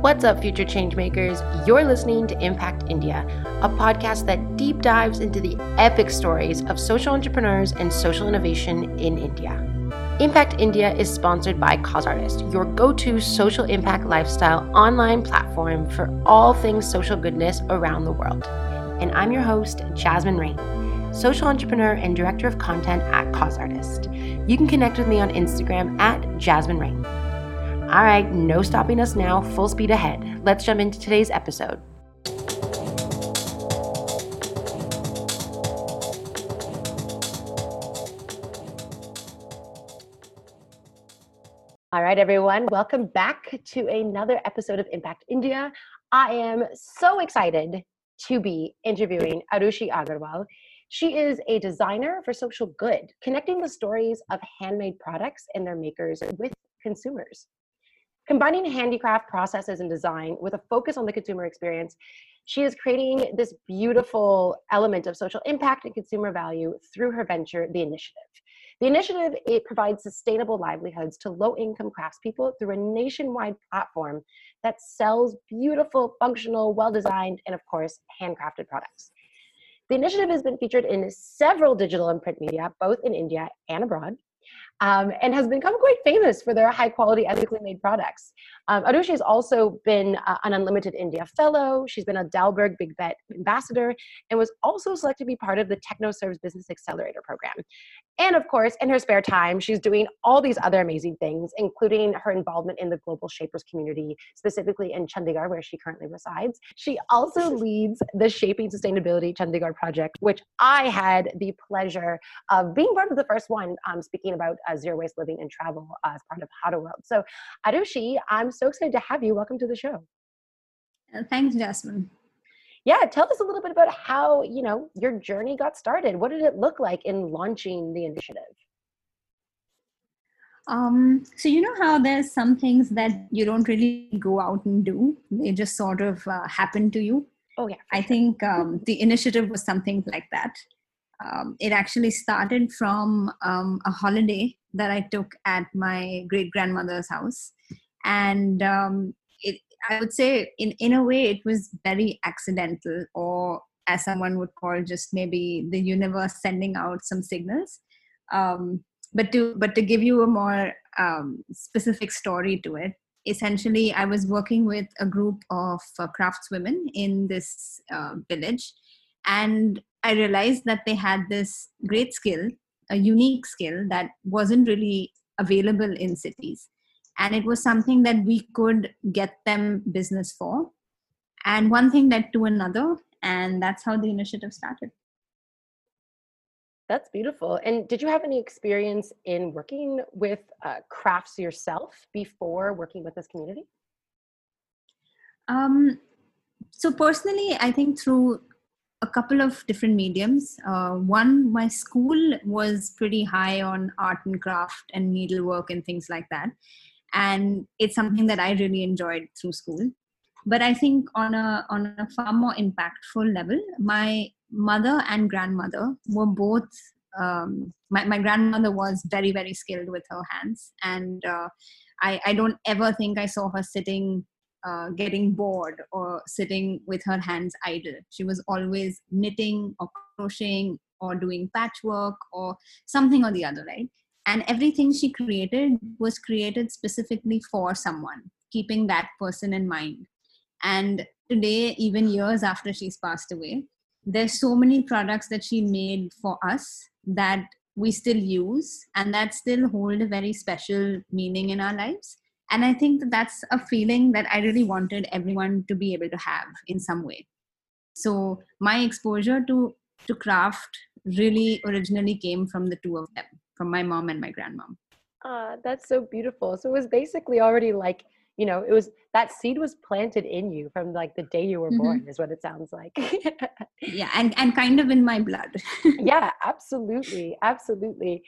What's up, future changemakers? You're listening to Impact India, a podcast that deep dives into the epic stories of social entrepreneurs and social innovation in India. Impact India is sponsored by Causeartist, your go to social impact lifestyle online platform for all things social goodness around the world. And I'm your host, Jasmine Rain, social entrepreneur and director of content at Causeartist. You can connect with me on Instagram at Jasmine Rain. All right, no stopping us now, full speed ahead. Let's jump into today's episode. All right, everyone, welcome back to another episode of Impact India. I am so excited to be interviewing Arushi Agarwal. She is a designer for social good, connecting the stories of handmade products and their makers with consumers. Combining handicraft processes and design with a focus on the consumer experience, she is creating this beautiful element of social impact and consumer value through her venture, The Initiative. The initiative it provides sustainable livelihoods to low-income craftspeople through a nationwide platform that sells beautiful, functional, well-designed, and of course, handcrafted products. The initiative has been featured in several digital and print media, both in India and abroad um, and has become quite famous for their high quality, ethically made products. Um, Arushi has also been uh, an Unlimited India Fellow. She's been a Dalberg Big Bet Ambassador and was also selected to be part of the TechnoServe's Business Accelerator Program. And of course, in her spare time, she's doing all these other amazing things, including her involvement in the Global Shapers community, specifically in Chandigarh, where she currently resides. She also leads the Shaping Sustainability Chandigarh project, which I had the pleasure of being part of the first one, um, speaking about uh, zero waste living and travel uh, as part of How to World. So, Arushi, I'm so excited to have you. Welcome to the show. Uh, thanks, Jasmine. Yeah, tell us a little bit about how you know your journey got started. What did it look like in launching the initiative? Um, so you know how there's some things that you don't really go out and do; they just sort of uh, happen to you. Oh yeah, I think um, the initiative was something like that. Um, it actually started from um, a holiday that I took at my great grandmother's house, and um, it, I would say, in in a way, it was very accidental, or as someone would call, just maybe the universe sending out some signals. Um, but to but to give you a more um, specific story to it, essentially, I was working with a group of uh, craftswomen in this uh, village, and I realized that they had this great skill, a unique skill that wasn't really available in cities and it was something that we could get them business for. And one thing led to another and that's how the initiative started. That's beautiful. And did you have any experience in working with uh, crafts yourself before working with this community? Um, so personally i think through a couple of different mediums. Uh, one, my school was pretty high on art and craft and needlework and things like that and it's something that i really enjoyed through school. But i think on a on a far more impactful level my mother and grandmother were both um, my, my grandmother was very very skilled with her hands. And uh, I, I don't ever think i saw her sitting uh, getting bored or sitting with her hands idle. She was always knitting or crocheting or doing patchwork or something or the other right and everything she created was created specifically for someone keeping that person in mind. And today even years after she's passed away there's so many products that she made for us that we still use and that still hold a very special meaning in our lives. And i think that that's a feeling that i really wanted everyone to be able to have in some way. So my exposure to to craft really originally came from the two of them from my mom and my grandmom. Uh, that's so beautiful. So it was basically already like, you know, it was that seed was planted in you from like the day you were mm-hmm. born, is what it sounds like. yeah, and, and kind of in my blood. yeah, absolutely. Absolutely.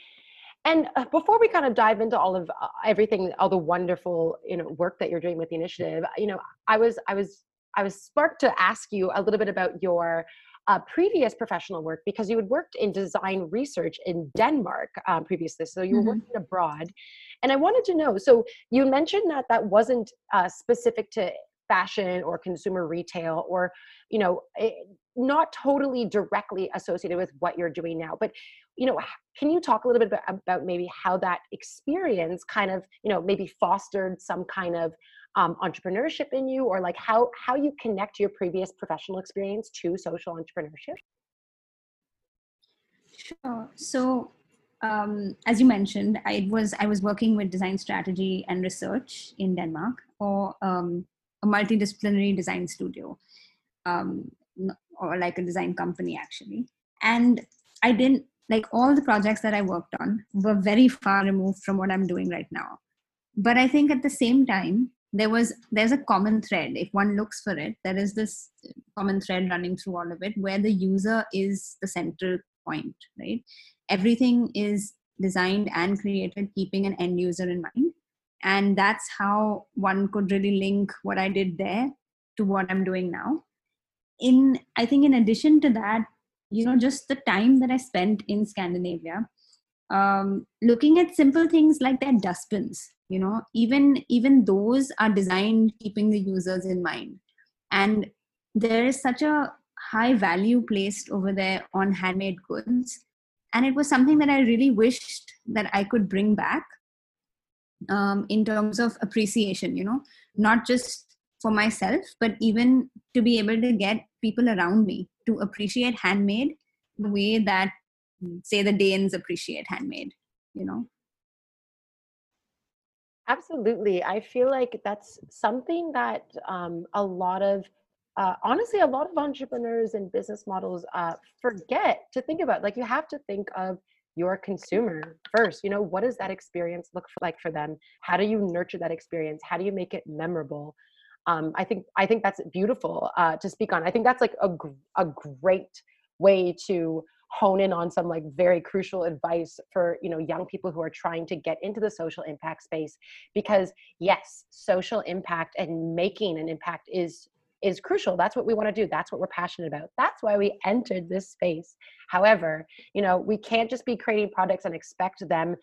And uh, before we kind of dive into all of uh, everything, all the wonderful, you know, work that you're doing with the initiative, you know, I was, I was, I was sparked to ask you a little bit about your uh, previous professional work because you had worked in design research in Denmark um, previously. So you were mm-hmm. working abroad. And I wanted to know so you mentioned that that wasn't uh, specific to fashion or consumer retail or you know it, eh, not totally directly associated with what you're doing now but you know can you talk a little bit about, about maybe how that experience kind of you know maybe fostered some kind of um, entrepreneurship in you or like how how you connect your previous professional experience to social entrepreneurship? Sure. So um, as you mentioned i was i was working with design strategy and research in denmark or um, a multidisciplinary design studio um, or like a design company actually. And i didn't like all the projects that i worked on were very far removed from what i'm doing right now. But i think at the same time there was there's a common thread. If one looks for it there is this common thread running through all of it where the user is the central point right? Everything is designed and created keeping an end user in mind. And that's how one could really link what i did there to what i'm doing now. In i think in addition to that you know just the time that i spent in scandinavia um, looking at simple things like their dustbins you know even even those are designed keeping the users in mind. And there is such a high value placed over there on handmade goods. And it was something that i really wished that i could bring back um, in terms of appreciation you know not just for myself but even to be able to get people around me to appreciate handmade the way that say the danes appreciate handmade you know absolutely i feel like that's something that um, a lot of uh, honestly a lot of entrepreneurs and business models uh, forget to think about like you have to think of your consumer first you know what does that experience look like for them? How do you nurture that experience? How do you make it memorable? Um, i think i think that's beautiful uh, to speak on i think that's like a, a great way to hone in on some like very crucial advice for you know young people who are trying to get into the social impact space because yes social impact and making an impact is is crucial. That's what we want to do. That's what we're passionate about. That's why we entered this space. However you know we can't just be creating products and expect them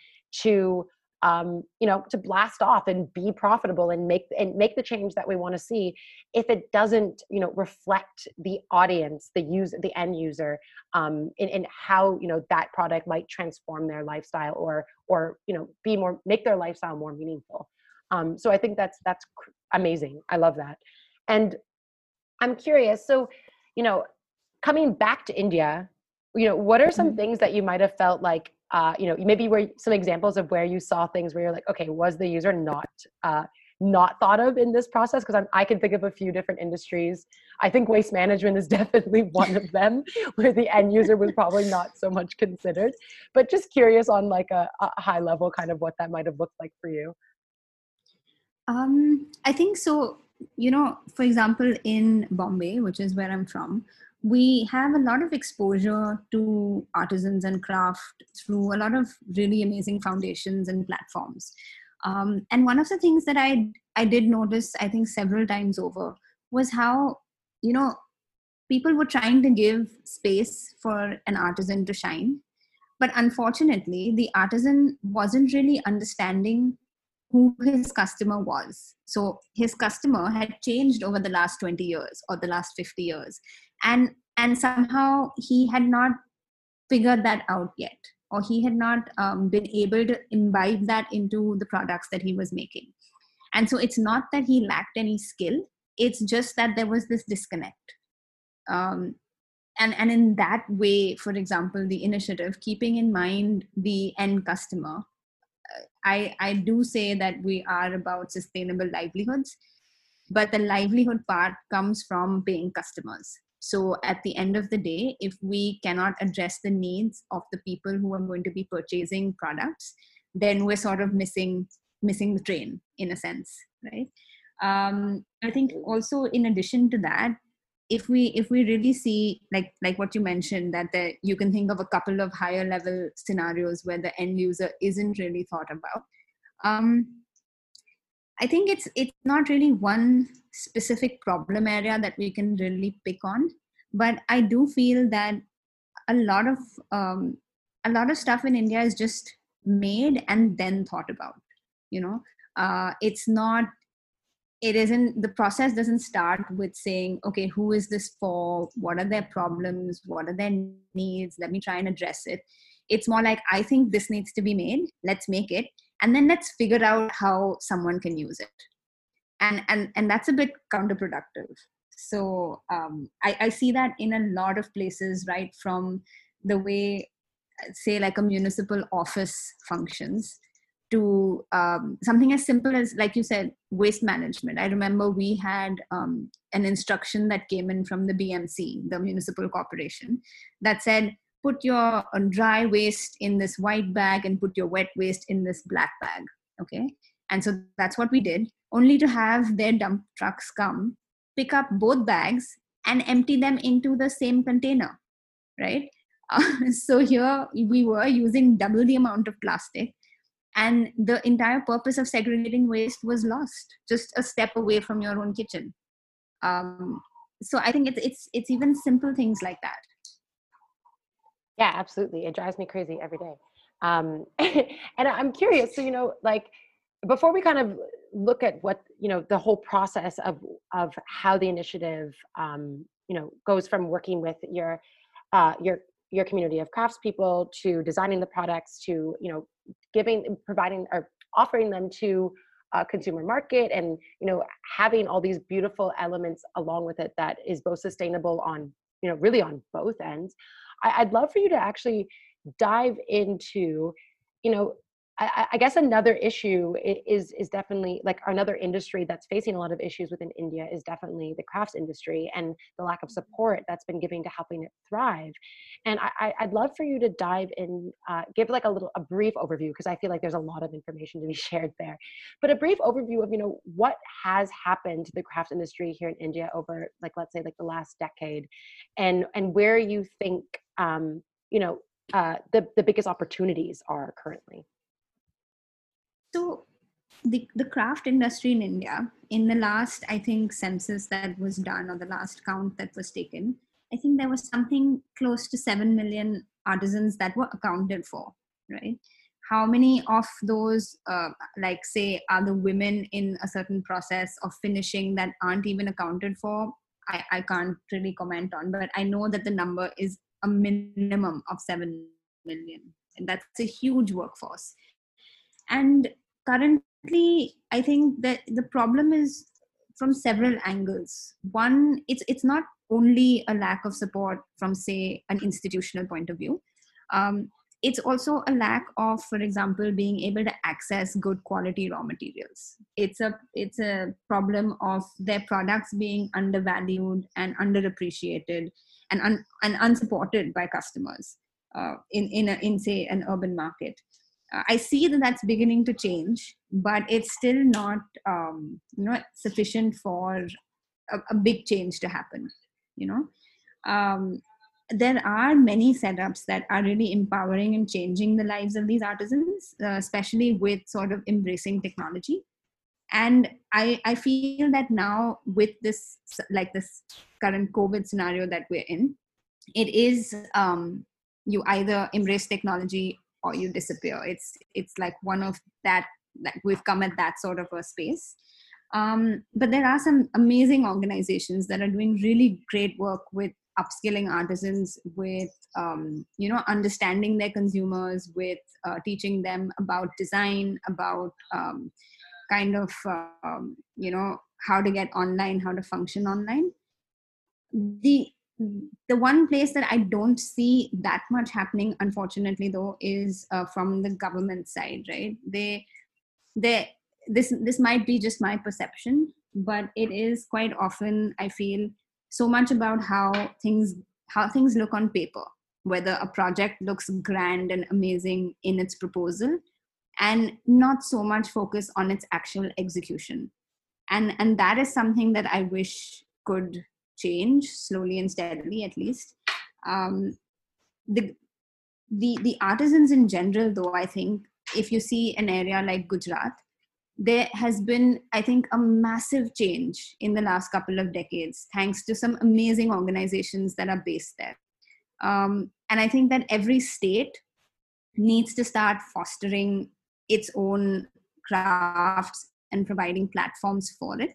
to um, you know to blast off and be profitable and make and make the change that we want to see if it doesn't you know reflect the audience the use the end user um, in, in how you know that product might transform their lifestyle or or you know be more make their lifestyle more meaningful. Um, so i think that's that's amazing. I love that. And i'm curious so you know coming back to india you know what are some mm-hmm. things that you might have felt like uh, you know maybe where some examples of where you saw things where you're like okay was the user not uh, not thought of in this process? Because i can think of a few different industries. I think waste management is definitely one of them where the end user was probably not so much considered. But just curious on like a, a high level kind of what that might have looked like for you. Um, i think so you know for example in bombay which is where i'm from we have a lot of exposure to artisans and craft through a lot of really amazing foundations and platforms. Um, and one of the things that I I did notice, I think several times over, was how you know people were trying to give space for an artisan to shine, but unfortunately, the artisan wasn't really understanding who his customer was. So his customer had changed over the last 20 years or the last 50 years and and somehow he had not figured that out yet or he had not um, been able to imbibe that into the products that he was making. And so it's not that he lacked any skill it's just that there was this disconnect. Um, and and in that way for example the initiative keeping in mind the end customer uh, i i do say that we are about sustainable livelihoods but the livelihood part comes from paying customers so at the end of the day, if we cannot address the needs of the people who are going to be purchasing products, then we're sort of missing missing the train in a sense, right? Um, I think also in addition to that, if we if we really see like like what you mentioned that the, you can think of a couple of higher level scenarios where the end user isn't really thought about. Um, I think it's it's not really one specific problem area that we can really pick on, but I do feel that a lot of um, a lot of stuff in India is just made and then thought about. You know, uh, it's not it isn't the process doesn't start with saying okay who is this for? What are their problems? What are their needs? Let me try and address it. It's more like i think this needs to be made. Let's make it. And then let's figure out how someone can use it and and and that's a bit counterproductive. So um, I, I see that in a lot of places right from the way say like a municipal office functions to um, something as simple as like you said waste management. I remember we had um, an instruction that came in from the bmc the municipal corporation that said put your uh, dry waste in this white bag and put your wet waste in this black bag okay? And so that's what we did only to have their dump trucks come pick up both bags and empty them into the same container right? Uh, so here we were using double the amount of plastic and the entire purpose of segregating waste was lost just a step away from your own kitchen. Um, so i think it's it's it's even simple things like that. Yeah absolutely. It drives me crazy every day. Um, and i'm curious so you know like before we kind of look at what you know the whole process of of how the initiative um, you know goes from working with your uh, your your community of craftspeople to designing the products to you know giving providing or offering them to a consumer market and you know having all these beautiful elements along with it that is both sustainable on you know really on both ends. I, i'd love for you to actually dive into you know I, I, guess another issue is is definitely like another industry that's facing a lot of issues within India is definitely the crafts industry and the lack of mm-hmm. support that's been giving to helping it thrive. And I, would love for you to dive in, uh, give like a little a brief overview because I feel like there's a lot of information to be shared there. But a brief overview of you know what has happened to the crafts industry here in India over like let's say like the last decade, and and where you think um, you know uh, the the biggest opportunities are currently. So the, the craft industry in India, in the last, I think, census that was done or the last count that was taken, I think there was something close to 7 million artisans that were accounted for, right? How many of those, uh, like, say, are the women in a certain process of finishing that aren't even accounted for? I, I can't really comment on, but I know that the number is a minimum of 7 million. And that's a huge workforce and currently i think that the problem is from several angles. One it's it's not only a lack of support from say an institutional point of view. Um, it's also a lack of for example being able to access good quality raw materials. It's a it's a problem of their products being undervalued and underappreciated and un, and unsupported by customers uh, in in a, in say an urban market I see that that's beginning to change, but it's still not um, you know sufficient for a, a, big change to happen. You know, um, there are many setups that are really empowering and changing the lives of these artisans, uh, especially with sort of embracing technology. And I, I feel that now with this like this current COVID scenario that we're in, it is um, you either embrace technology or you disappear. It's it's like one of that like we've come at that sort of a space. Um, but there are some amazing organizations that are doing really great work with upskilling artisans with um, you know understanding their consumers with uh, teaching them about design about um, kind of um, you know how to get online how to function online. The the one place that I don't see that much happening, unfortunately, though, is uh, from the government side. Right? They, they, this this might be just my perception, but it is quite often I feel so much about how things how things look on paper, whether a project looks grand and amazing in its proposal, and not so much focus on its actual execution. And and that is something that I wish could change slowly and steadily at least. Um, the the the artisans in general though i think if you see an area like gujarat there has been i think a massive change in the last couple of decades thanks to some amazing organizations that are based there. Um, and i think that every state needs to start fostering its own crafts and providing platforms for it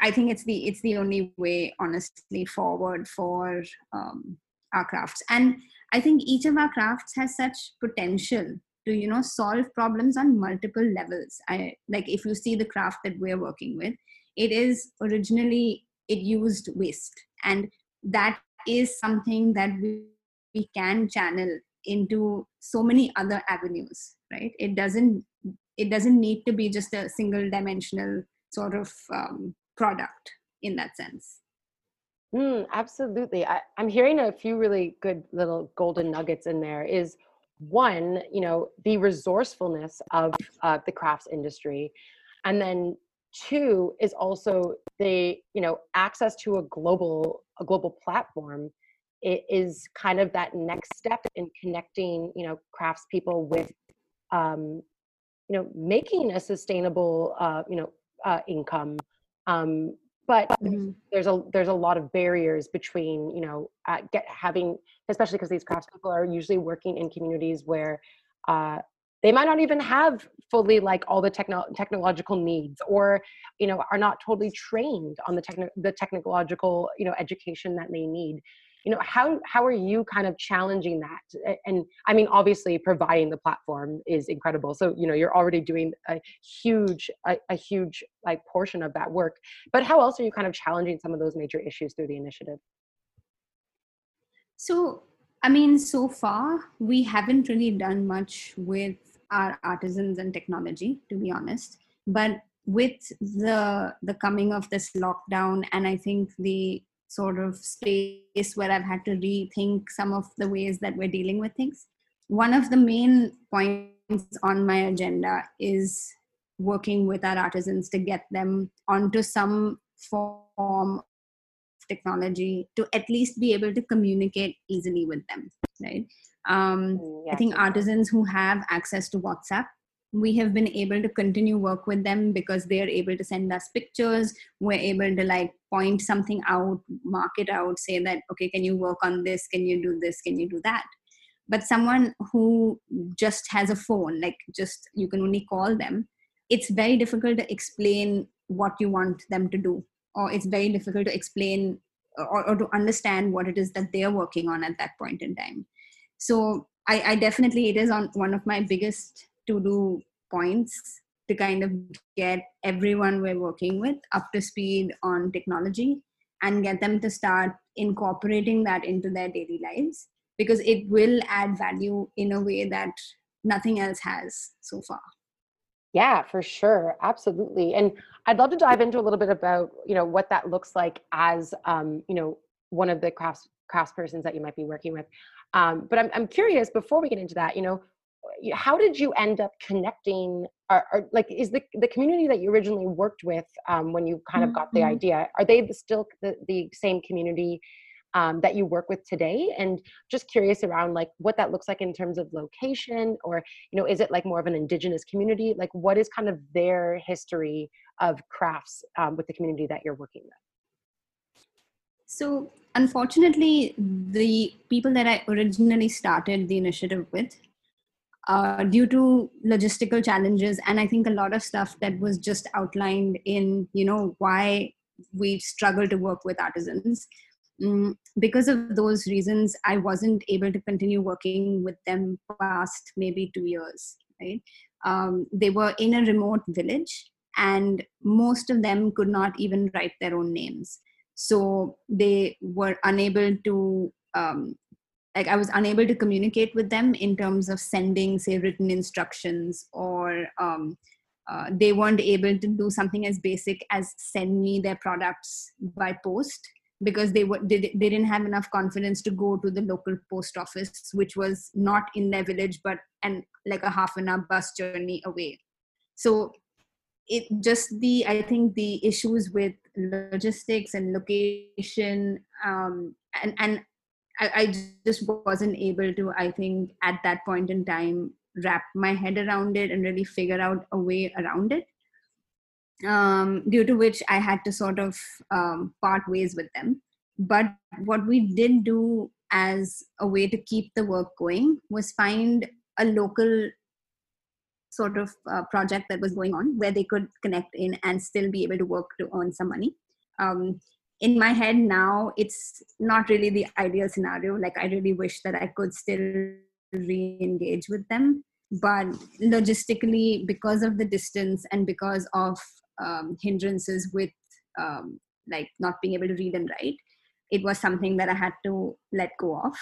I think it's the it's the only way, honestly, forward for um, our crafts. And I think each of our crafts has such potential to you know solve problems on multiple levels. I like if you see the craft that we're working with, it is originally it used waste, and that is something that we, we can channel into so many other avenues right it doesn't it doesn't need to be just a single dimensional sort of um, product in that sense. Mm, absolutely. I, i'm hearing a few really good little golden nuggets in there is one you know the resourcefulness of uh, the crafts industry. And then two is also the you know access to a global a global platform. It is kind of that next step in connecting you know craftspeople with um, you know making a sustainable uh, you know uh, income um, but mm-hmm. there's a there's a lot of barriers between you know uh, get having especially because these craftspeople are usually working in communities where uh, they might not even have fully like all the techno- technological needs or you know are not totally trained on the techno- the technological you know education that they need you know how how are you kind of challenging that? And i mean obviously providing the platform is incredible. So you know you're already doing a huge a, a huge like portion of that work. But how else are you kind of challenging some of those major issues through the initiative? So i mean so far we haven't really done much with our artisans and technology to be honest. But with the the coming of this lockdown and i think the sort of space where I've had to rethink some of the ways that we're dealing with things. One of the main points on my agenda is working with our artisans to get them onto some form of technology to at least be able to communicate easily with them right um, mm, i think artisans who have access to whatsapp we have been able to continue work with them because they are able to send us pictures. We're able to like point something out mark it out say that okay can you work on this? Can you do this? Can you do that? But someone who just has a phone like just you can only call them it's very difficult to explain what you want them to do or it's very difficult to explain or, or to understand what it is that they're working on at that point in time. So I, I definitely it is on one of my biggest to do points to kind of get everyone we're working with up to speed on technology and get them to start incorporating that into their daily lives because it will add value in a way that nothing else has so far. Yeah for sure. Absolutely. And i'd love to dive into a little bit about you know what that looks like as um, you know one of the crafts craftspersons that you might be working with. Um, but I'm, I'm curious before we get into that you know how did you end up connecting or, or, like is the the community that you originally worked with um, when you kind of got the mm-hmm. idea are they still the, the same community um, that you work with today? And just curious around like what that looks like in terms of location or you know is it like more of an indigenous community? Like what is kind of their history of crafts um, with the community that you're working with? So unfortunately the people that i originally started the initiative with uh, due to logistical challenges. And i think a lot of stuff that was just outlined in you know why we struggle to work with artisans. Mm, because of those reasons i wasn't able to continue working with them past maybe two years right? Um, they were in a remote village and most of them could not even write their own names. So they were unable to um, like i was unable to communicate with them in terms of sending say written instructions or um, uh, they weren't able to do something as basic as send me their products by post because they were they, they didn't have enough confidence to go to the local post office which was not in their village but and like a half an hour bus journey away. So it just the i think the issues with logistics and location um, and and I, I just wasn't able to, I think, at that point in time, wrap my head around it and really figure out a way around it. Um, due to which I had to sort of um, part ways with them. But what we did do as a way to keep the work going was find a local sort of uh, project that was going on where they could connect in and still be able to work to earn some money. Um, in my head now, it's not really the ideal scenario. Like, I really wish that I could still re engage with them. But logistically, because of the distance and because of um, hindrances with um, like not being able to read and write, it was something that I had to let go of.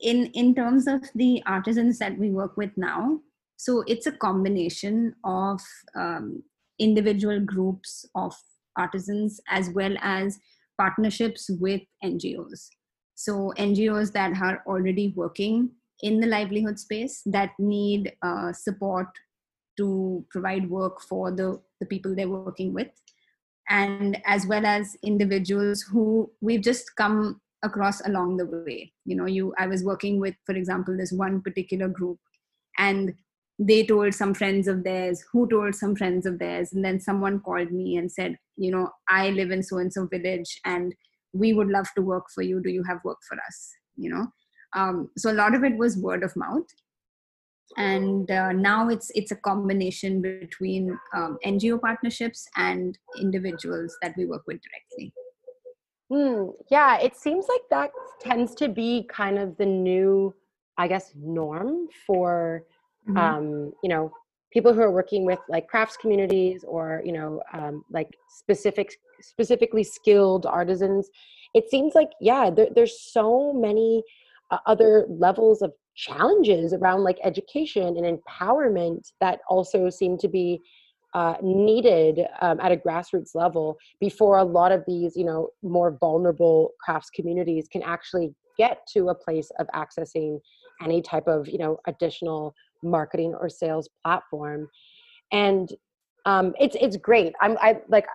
In in terms of the artisans that we work with now, so it's a combination of um, individual groups of artisans as well as partnerships with NGOs. So NGOs that are already working in the livelihood space that need uh, support to provide work for the, the people they're working with and as well as individuals who we've just come across along the way you know you i was working with for example this one particular group and they told some friends of theirs who told some friends of theirs and then someone called me and said you know i live in so and so village and we would love to work for you. Do you have work for us? You know? Um, so a lot of it was word of mouth. And uh, now it's it's a combination between um, ngo partnerships and individuals that we work with directly. Mm, yeah it seems like that tends to be kind of the new i guess norm for mm-hmm. um, you know people who are working with like crafts communities or you know um, like specific specifically skilled artisans it seems like yeah there, there's so many uh, other levels of challenges around like education and empowerment that also seem to be uh, needed um, at a grassroots level before a lot of these you know more vulnerable crafts communities can actually get to a place of accessing any type of you know additional marketing or sales platform and um, it's it's great. I'm i like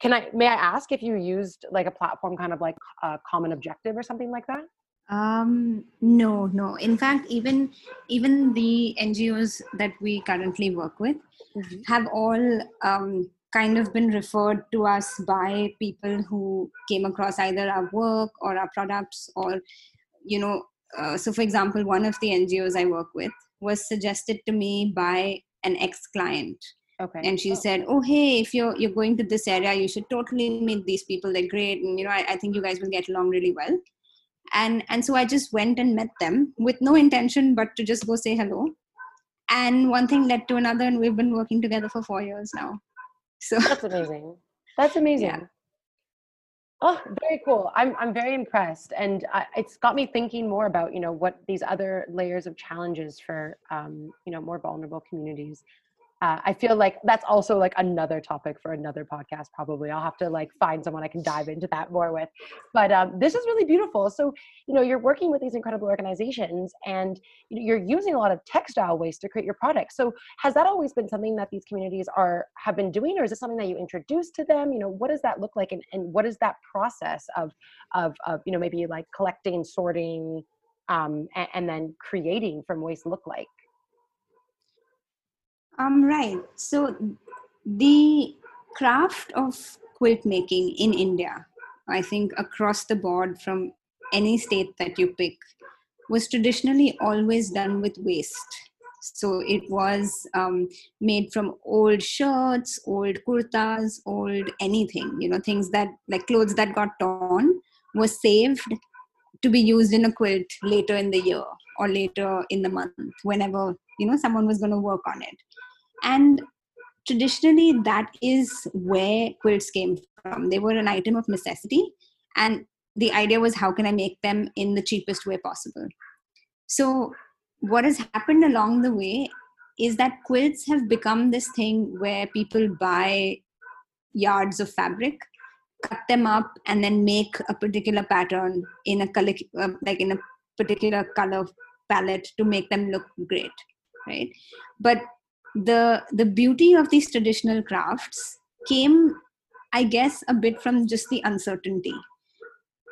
can i may i ask if you used like a platform kind of like a common objective or something like that? Um no no. In fact even even the ngos that we currently work with mm-hmm. have all um kind of been referred to us by people who came across either our work or our products or you know uh, so for example one of the ngos i work with was suggested to me by an ex client okay. And she oh. said oh hey if you're you're going to this area you should totally meet these people. They're great. And you know I, I think you guys will get along really well. And and so i just went and met them with no intention but to just go say hello. And one thing led to another and we've been working together for four years now. So that's amazing. That's amazing. yeah. Oh, very cool. I'm I'm very impressed, and I, it's got me thinking more about you know what these other layers of challenges for um, you know more vulnerable communities uh, I feel like that's also like another topic for another podcast. Probably I'll have to like find someone I can dive into that more with. But um, this is really beautiful. So you know you're working with these incredible organizations, and you're using a lot of textile waste to create your products. So has that always been something that these communities are have been doing, or is it something that you introduced to them? You know, what does that look like, and, and what is that process of of of you know maybe like collecting, sorting, um, and, and then creating from waste look like? Um, right. So the craft of quilt making in India, I think across the board from any state that you pick, was traditionally always done with waste. So it was um, made from old shirts, old kurtas, old anything, you know, things that like clothes that got torn was saved to be used in a quilt later in the year or later in the month, whenever, you know, someone was going to work on it and traditionally that is where quilts came from. They were an item of necessity and the idea was how can i make them in the cheapest way possible? So what has happened along the way is that quilts have become this thing where people buy yards of fabric cut them up and then make a particular pattern in a color uh, like in a particular color palette to make them look great right? But the the beauty of these traditional crafts came i guess a bit from just the uncertainty.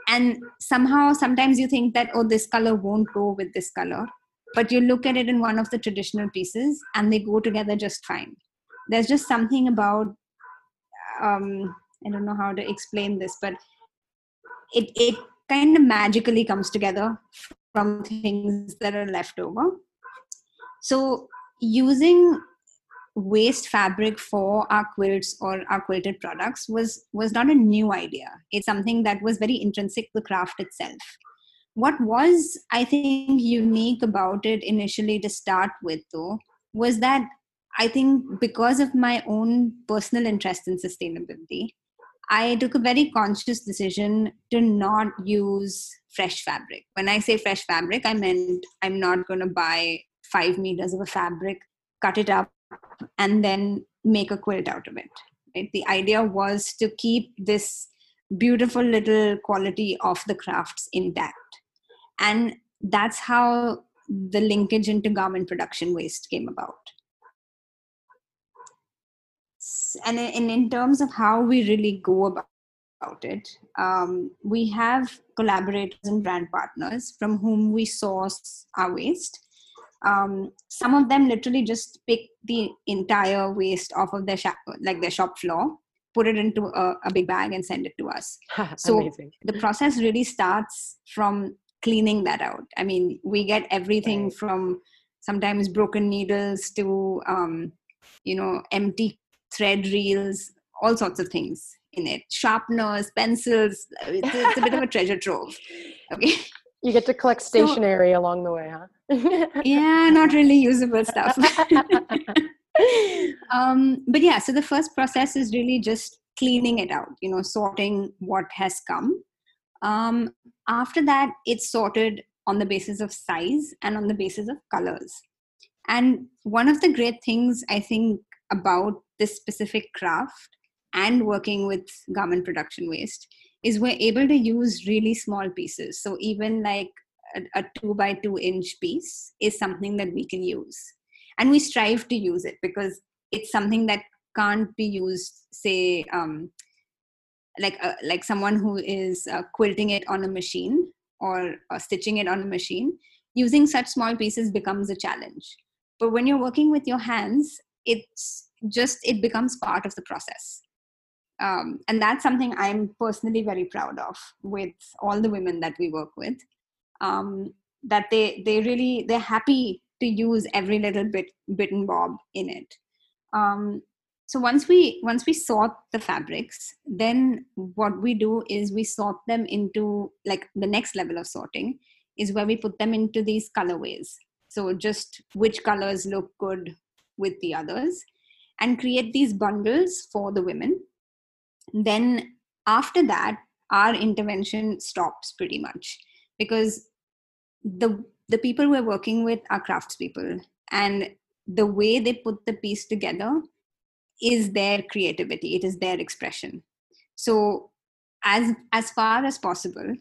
And somehow sometimes you think that oh this color won't go with this color but you look at it in one of the traditional pieces and they go together just fine. There's just something about um i don't know how to explain this but it it kind of magically comes together from things that are left over. So using waste fabric for our quilts or our quilted products was was not a new idea. It's something that was very intrinsic to craft itself. What was i think unique about it initially to start with though was that i think because of my own personal interest in sustainability i took a very conscious decision to not use fresh fabric. When i say fresh fabric i meant i'm not going to buy 5 meters of a fabric cut it up and then make a quilt out of it. Right? The idea was to keep this beautiful little quality of the crafts intact. And that's how the linkage into garment production waste came about. And in, terms of how we really go about about it. Um, we have collaborators and brand partners from whom we source our waste um, some of them literally just pick the entire waste off of their shop, like their shop floor put it into a, a big bag and send it to us. So the process really starts from cleaning that out. I mean we get everything right. from sometimes broken needles to um, you know empty thread reels all sorts of things in it. Sharpeners pencils it's, it's a bit of a treasure trove. Okay. You get to collect stationery so, along the way, huh? Yeah, not really usable stuff. um, but yeah, so the first process is really just cleaning it out, you know, sorting what has come. Um, after that, it's sorted on the basis of size and on the basis of colors. And one of the great things I think about this specific craft and working with garment production waste is we're able to use really small pieces. So even like a, a two by two inch piece is something that we can use. And we strive to use it because it's something that can't be used, say, um, like uh, like someone who is uh, quilting it on a machine or uh, stitching it on a machine. Using such small pieces becomes a challenge. But when you're working with your hands, it's just it becomes part of the process um, and that's something i'm personally very proud of with all the women that we work with um, that they they really they're happy to use every little bit bit and bob in it. Um, so once we once we sort the fabrics then what we do is we sort them into like the next level of sorting is where we put them into these colorways. So just which colors look good with the others and create these bundles for the women. Then after that our intervention stops pretty much because the the people we're working with are craftspeople and the way they put the piece together is their creativity it is their expression. So as as far as possible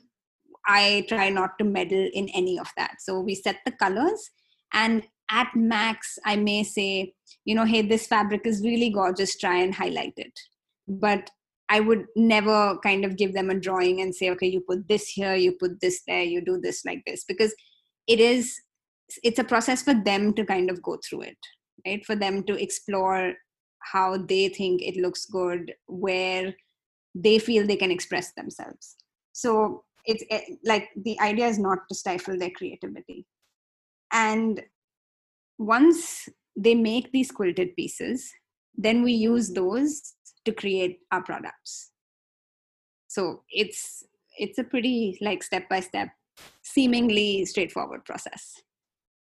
i try not to meddle in any of that. So we set the colors and at max i may say you know hey this fabric is really gorgeous try and highlight it. But I would never kind of give them a drawing and say, okay, you put this here, you put this there, you do this like this, because it is it's a process for them to kind of go through it, right? For them to explore how they think it looks good, where they feel they can express themselves. So it's it, eh, like the idea is not to stifle their creativity. And once they make these quilted pieces, then we use those to create our products. So it's it's a pretty like step by step seemingly straightforward process.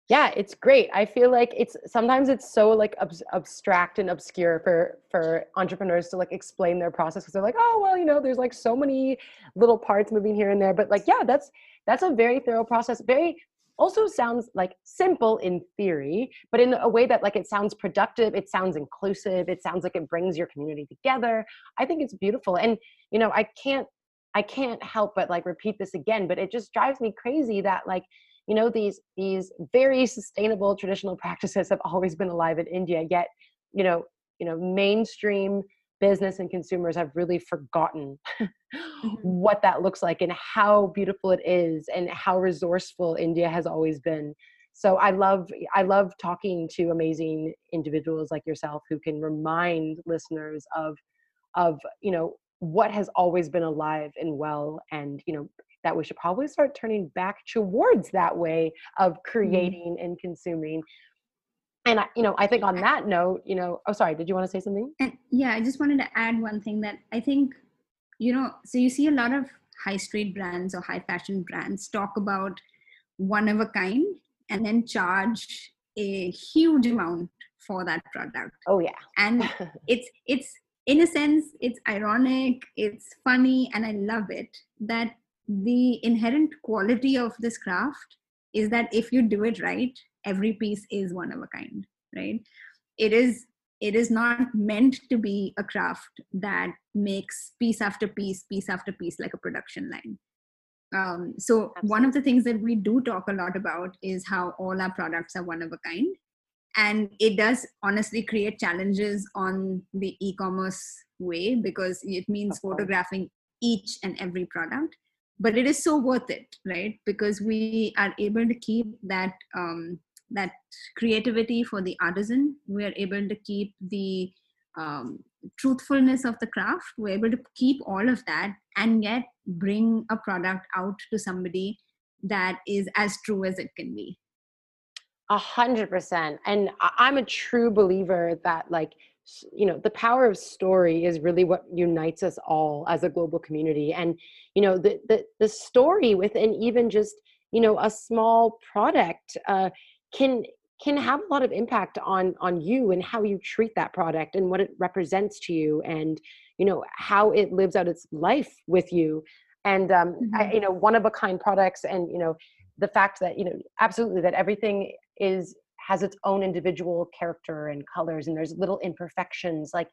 Yeah it's great. I feel like it's sometimes it's so like ab- abstract and obscure for for entrepreneurs to like explain their process because they're like oh well you know there's like so many little parts moving here and there. But like yeah that's that's a very thorough process very also sounds like simple in theory, but in a way that like it sounds productive, it sounds inclusive, it sounds like it brings your community together. I think it's beautiful. And you know, I can't I can't help but like repeat this again, but it just drives me crazy that like you know these these very sustainable traditional practices have always been alive in India yet you know you know mainstream business and consumers have really forgotten mm-hmm. what that looks like and how beautiful it is and how resourceful India has always been. So I love I love talking to amazing individuals like yourself who can remind listeners of of you know what has always been alive and well and you know that we should probably start turning back towards that way of mm-hmm. creating mm-hmm. and consuming and I, you know, I think on that note, you know, oh, sorry, did you want to say something? And yeah, I just wanted to add one thing that I think, you know, so you see a lot of high street brands or high fashion brands talk about one of a kind and then charge a huge amount for that product. Oh yeah. And it's it's in a sense it's ironic, it's funny and I love it that the inherent quality of this craft is that if you do it right, every piece is one of a kind, right? It is it is not meant to be a craft that makes piece after piece, piece after piece like a production line. Um, so Absolutely. one of the things that we do talk a lot about is how all our products are one of a kind and it does honestly create challenges on the e-commerce way because it means photographing each and every product but it is so worth it right because we are able to keep that um, that creativity for the artisan we are able to keep the um, truthfulness of the craft. We're able to keep all of that and yet bring a product out to somebody that is as true as it can be. A hundred percent. And i'm a true believer that like you know the power of story is really what unites us all as a global community. And you know the the, the story within even just you know a small product uh, can can have a lot of impact on on you and how you treat that product and what it represents to you and you know how it lives out its life with you and um mm-hmm. I, you know one of a kind products and you know the fact that you know absolutely that everything is has its own individual character and colors and there's little imperfections like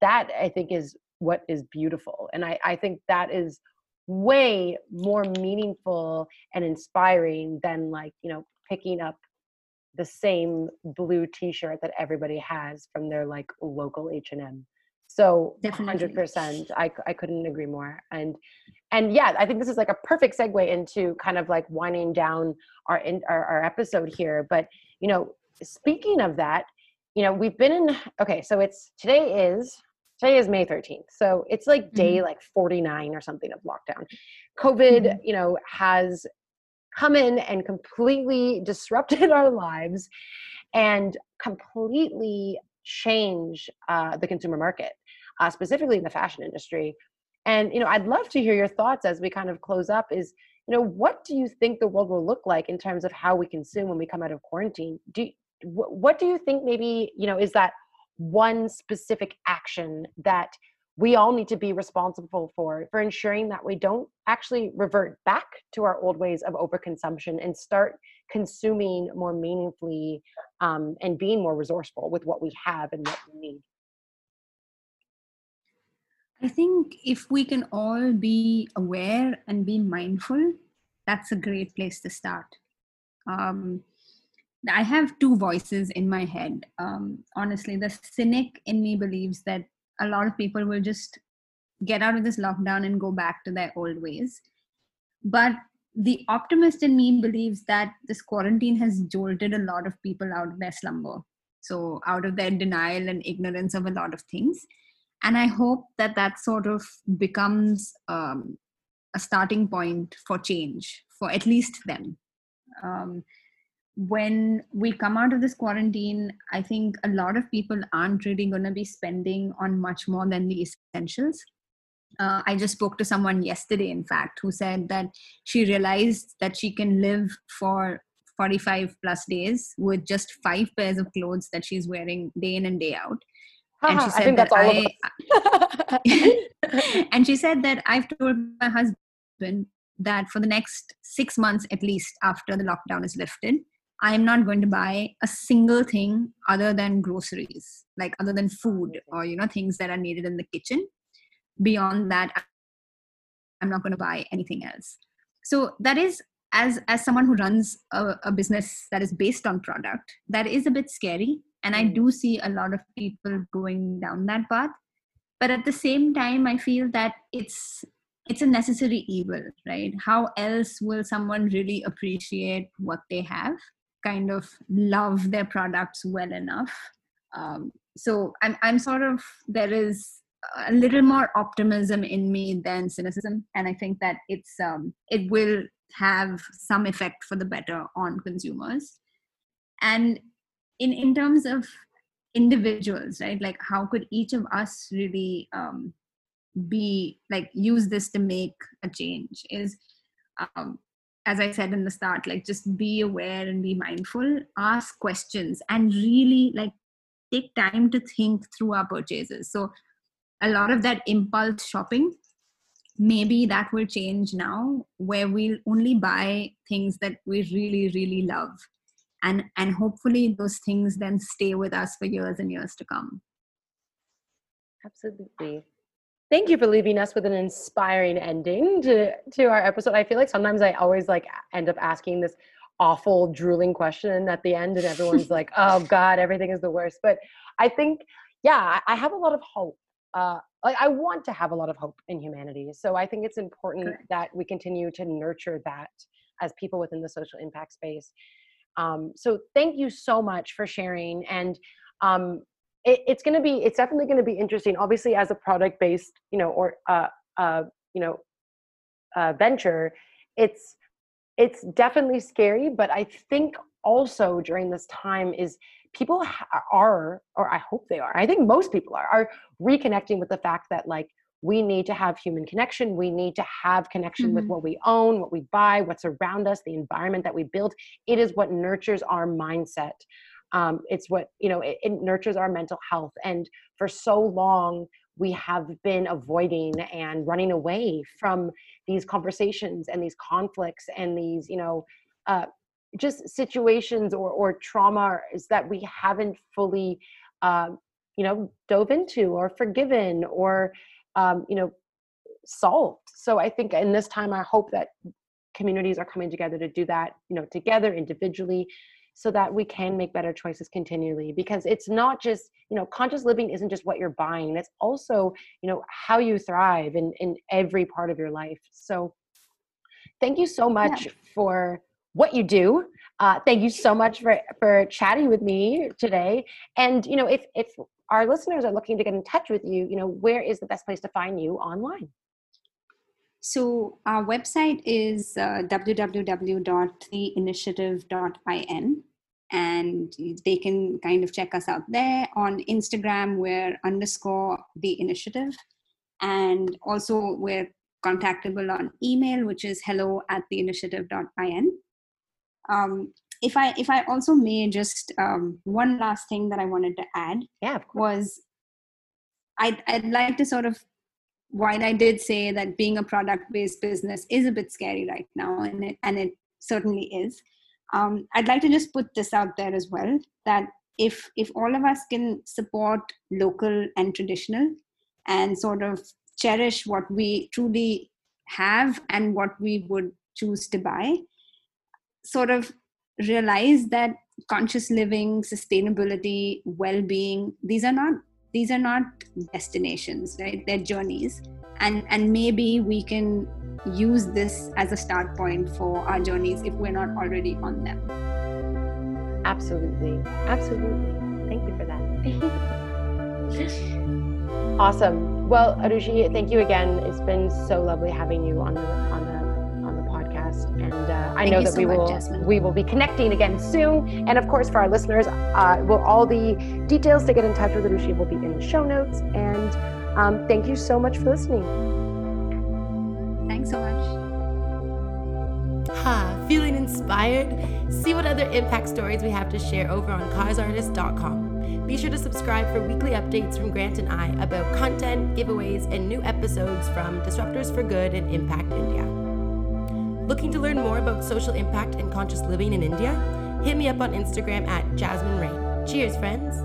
that i think is what is beautiful and i i think that is way more meaningful and inspiring than like you know picking up the same blue t-shirt that everybody has from their like local H&M. So Definitely. 100% I, I couldn't agree more. And and yeah, I think this is like a perfect segue into kind of like winding down our in, our, our episode here, but you know, speaking of that, you know, we've been in okay, so it's today is today is May 13th. So it's like day mm-hmm. like 49 or something of lockdown. COVID, mm-hmm. you know, has come in and completely disrupted our lives and completely change uh, the consumer market, uh, specifically in the fashion industry. And you know, I'd love to hear your thoughts as we kind of close up. Is you know, what do you think the world will look like in terms of how we consume when we come out of quarantine? Do what do you think? Maybe you know, is that one specific action that we all need to be responsible for for ensuring that we don't actually revert back to our old ways of overconsumption and start consuming more meaningfully um, and being more resourceful with what we have and what we need i think if we can all be aware and be mindful that's a great place to start um, I have two voices in my head. Um, honestly, the cynic in me believes that a lot of people will just get out of this lockdown and go back to their old ways. But the optimist in me believes that this quarantine has jolted a lot of people out of their slumber. So, out of their denial and ignorance of a lot of things. And I hope that that sort of becomes um, a starting point for change for at least them. Um, when we come out of this quarantine, I think a lot of people aren't really going to be spending on much more than the essentials. Uh, I just spoke to someone yesterday, in fact, who said that she realized that she can live for 45 plus days with just five pairs of clothes that she's wearing day in and day out. And she said that I, and she said that I've told my husband that for the next six months at least after the lockdown is lifted, I am not going to buy a single thing other than groceries, like other than food or you know things that are needed in the kitchen. Beyond that, I'm not going to buy anything else. So that is as as someone who runs a, a business that is based on product, that is a bit scary, and I mm. do see a lot of people going down that path. But at the same time, I feel that it's it's a necessary evil, right? How else will someone really appreciate what they have? Kind of love their products well enough. Um, so I'm, I'm sort of, there is a little more optimism in me than cynicism. And I think that it's, um, it will have some effect for the better on consumers. And in in terms of individuals right like how could each of us really um, be like use this to make a change is um, as i said in the start like just be aware and be mindful ask questions and really like take time to think through our purchases. So a lot of that impulse shopping maybe that will change now where we'll only buy things that we really really love and and hopefully those things then stay with us for years and years to come. Absolutely thank you for leaving us with an inspiring ending to to our episode i feel like sometimes i always like end up asking this awful drooling question at the end and everyone's like oh god everything is the worst but i think yeah i have a lot of hope uh, like I want to have a lot of hope in humanity. So I think it's important Correct. that we continue to nurture that as people within the social impact space. Um, so thank you so much for sharing. And um, it, it's going to be, it's definitely going to be interesting. Obviously, as a product-based, you know, or uh, uh, you know, uh, venture, it's it's definitely scary. But I think also during this time is people are, or I hope they are. I think most people are, are reconnecting with the fact that like we need to have human connection we need to have connection mm-hmm. with what we own what we buy what's around us the environment that we build it is what nurtures our mindset um, it's what you know it, it nurtures our mental health. And for so long we have been avoiding and running away from these conversations and these conflicts and these you know uh, just situations or or trauma is that we haven't fully uh, you know dove into or forgiven or um, you know solved. So i think in this time i hope that communities are coming together to do that you know together individually so that we can make better choices continually because it's not just you know conscious living isn't just what you're buying it's also you know how you thrive in in every part of your life so thank you so much yeah. for what you do uh, thank you so much for for chatting with me today and you know if if our listeners are looking to get in touch with you, you know, where is the best place to find you online? So our website is uh, www.theinitiative.in and they can kind of check us out there on Instagram. We're underscore the initiative, and also we're contactable on email, which is hello at theinitiative.in. Um, if I if I also may just um, one last thing that I wanted to add yeah, was I'd I'd like to sort of while I did say that being a product based business is a bit scary right now, and it and it certainly is. Um, I'd like to just put this out there as well that if if all of us can support local and traditional and sort of cherish what we truly have and what we would choose to buy sort of realize that conscious living sustainability well-being these are not these are not destinations right? They're journeys. And and maybe we can use this as a start point for our journeys if we're not already on them. Absolutely. Absolutely. Thank you for that. Awesome. Well arushi thank you again. It's been so lovely having you on the on the podcast. And uh, I know that so we will Jasmine. we will be connecting again soon. And of course, for our listeners, uh, will all the details to get in touch with Arushi will be in the show notes. And um, thank you so much for listening. Thanks so much. Ha, feeling inspired? See what other impact stories we have to share over on causeartist.com. Be sure to subscribe for weekly updates from Grant and I about content, giveaways, and new episodes from Disruptors for Good and Impact India. Looking to learn more about social impact and conscious living in India? Hit me up on Instagram at Jasmine Ray. Cheers, friends!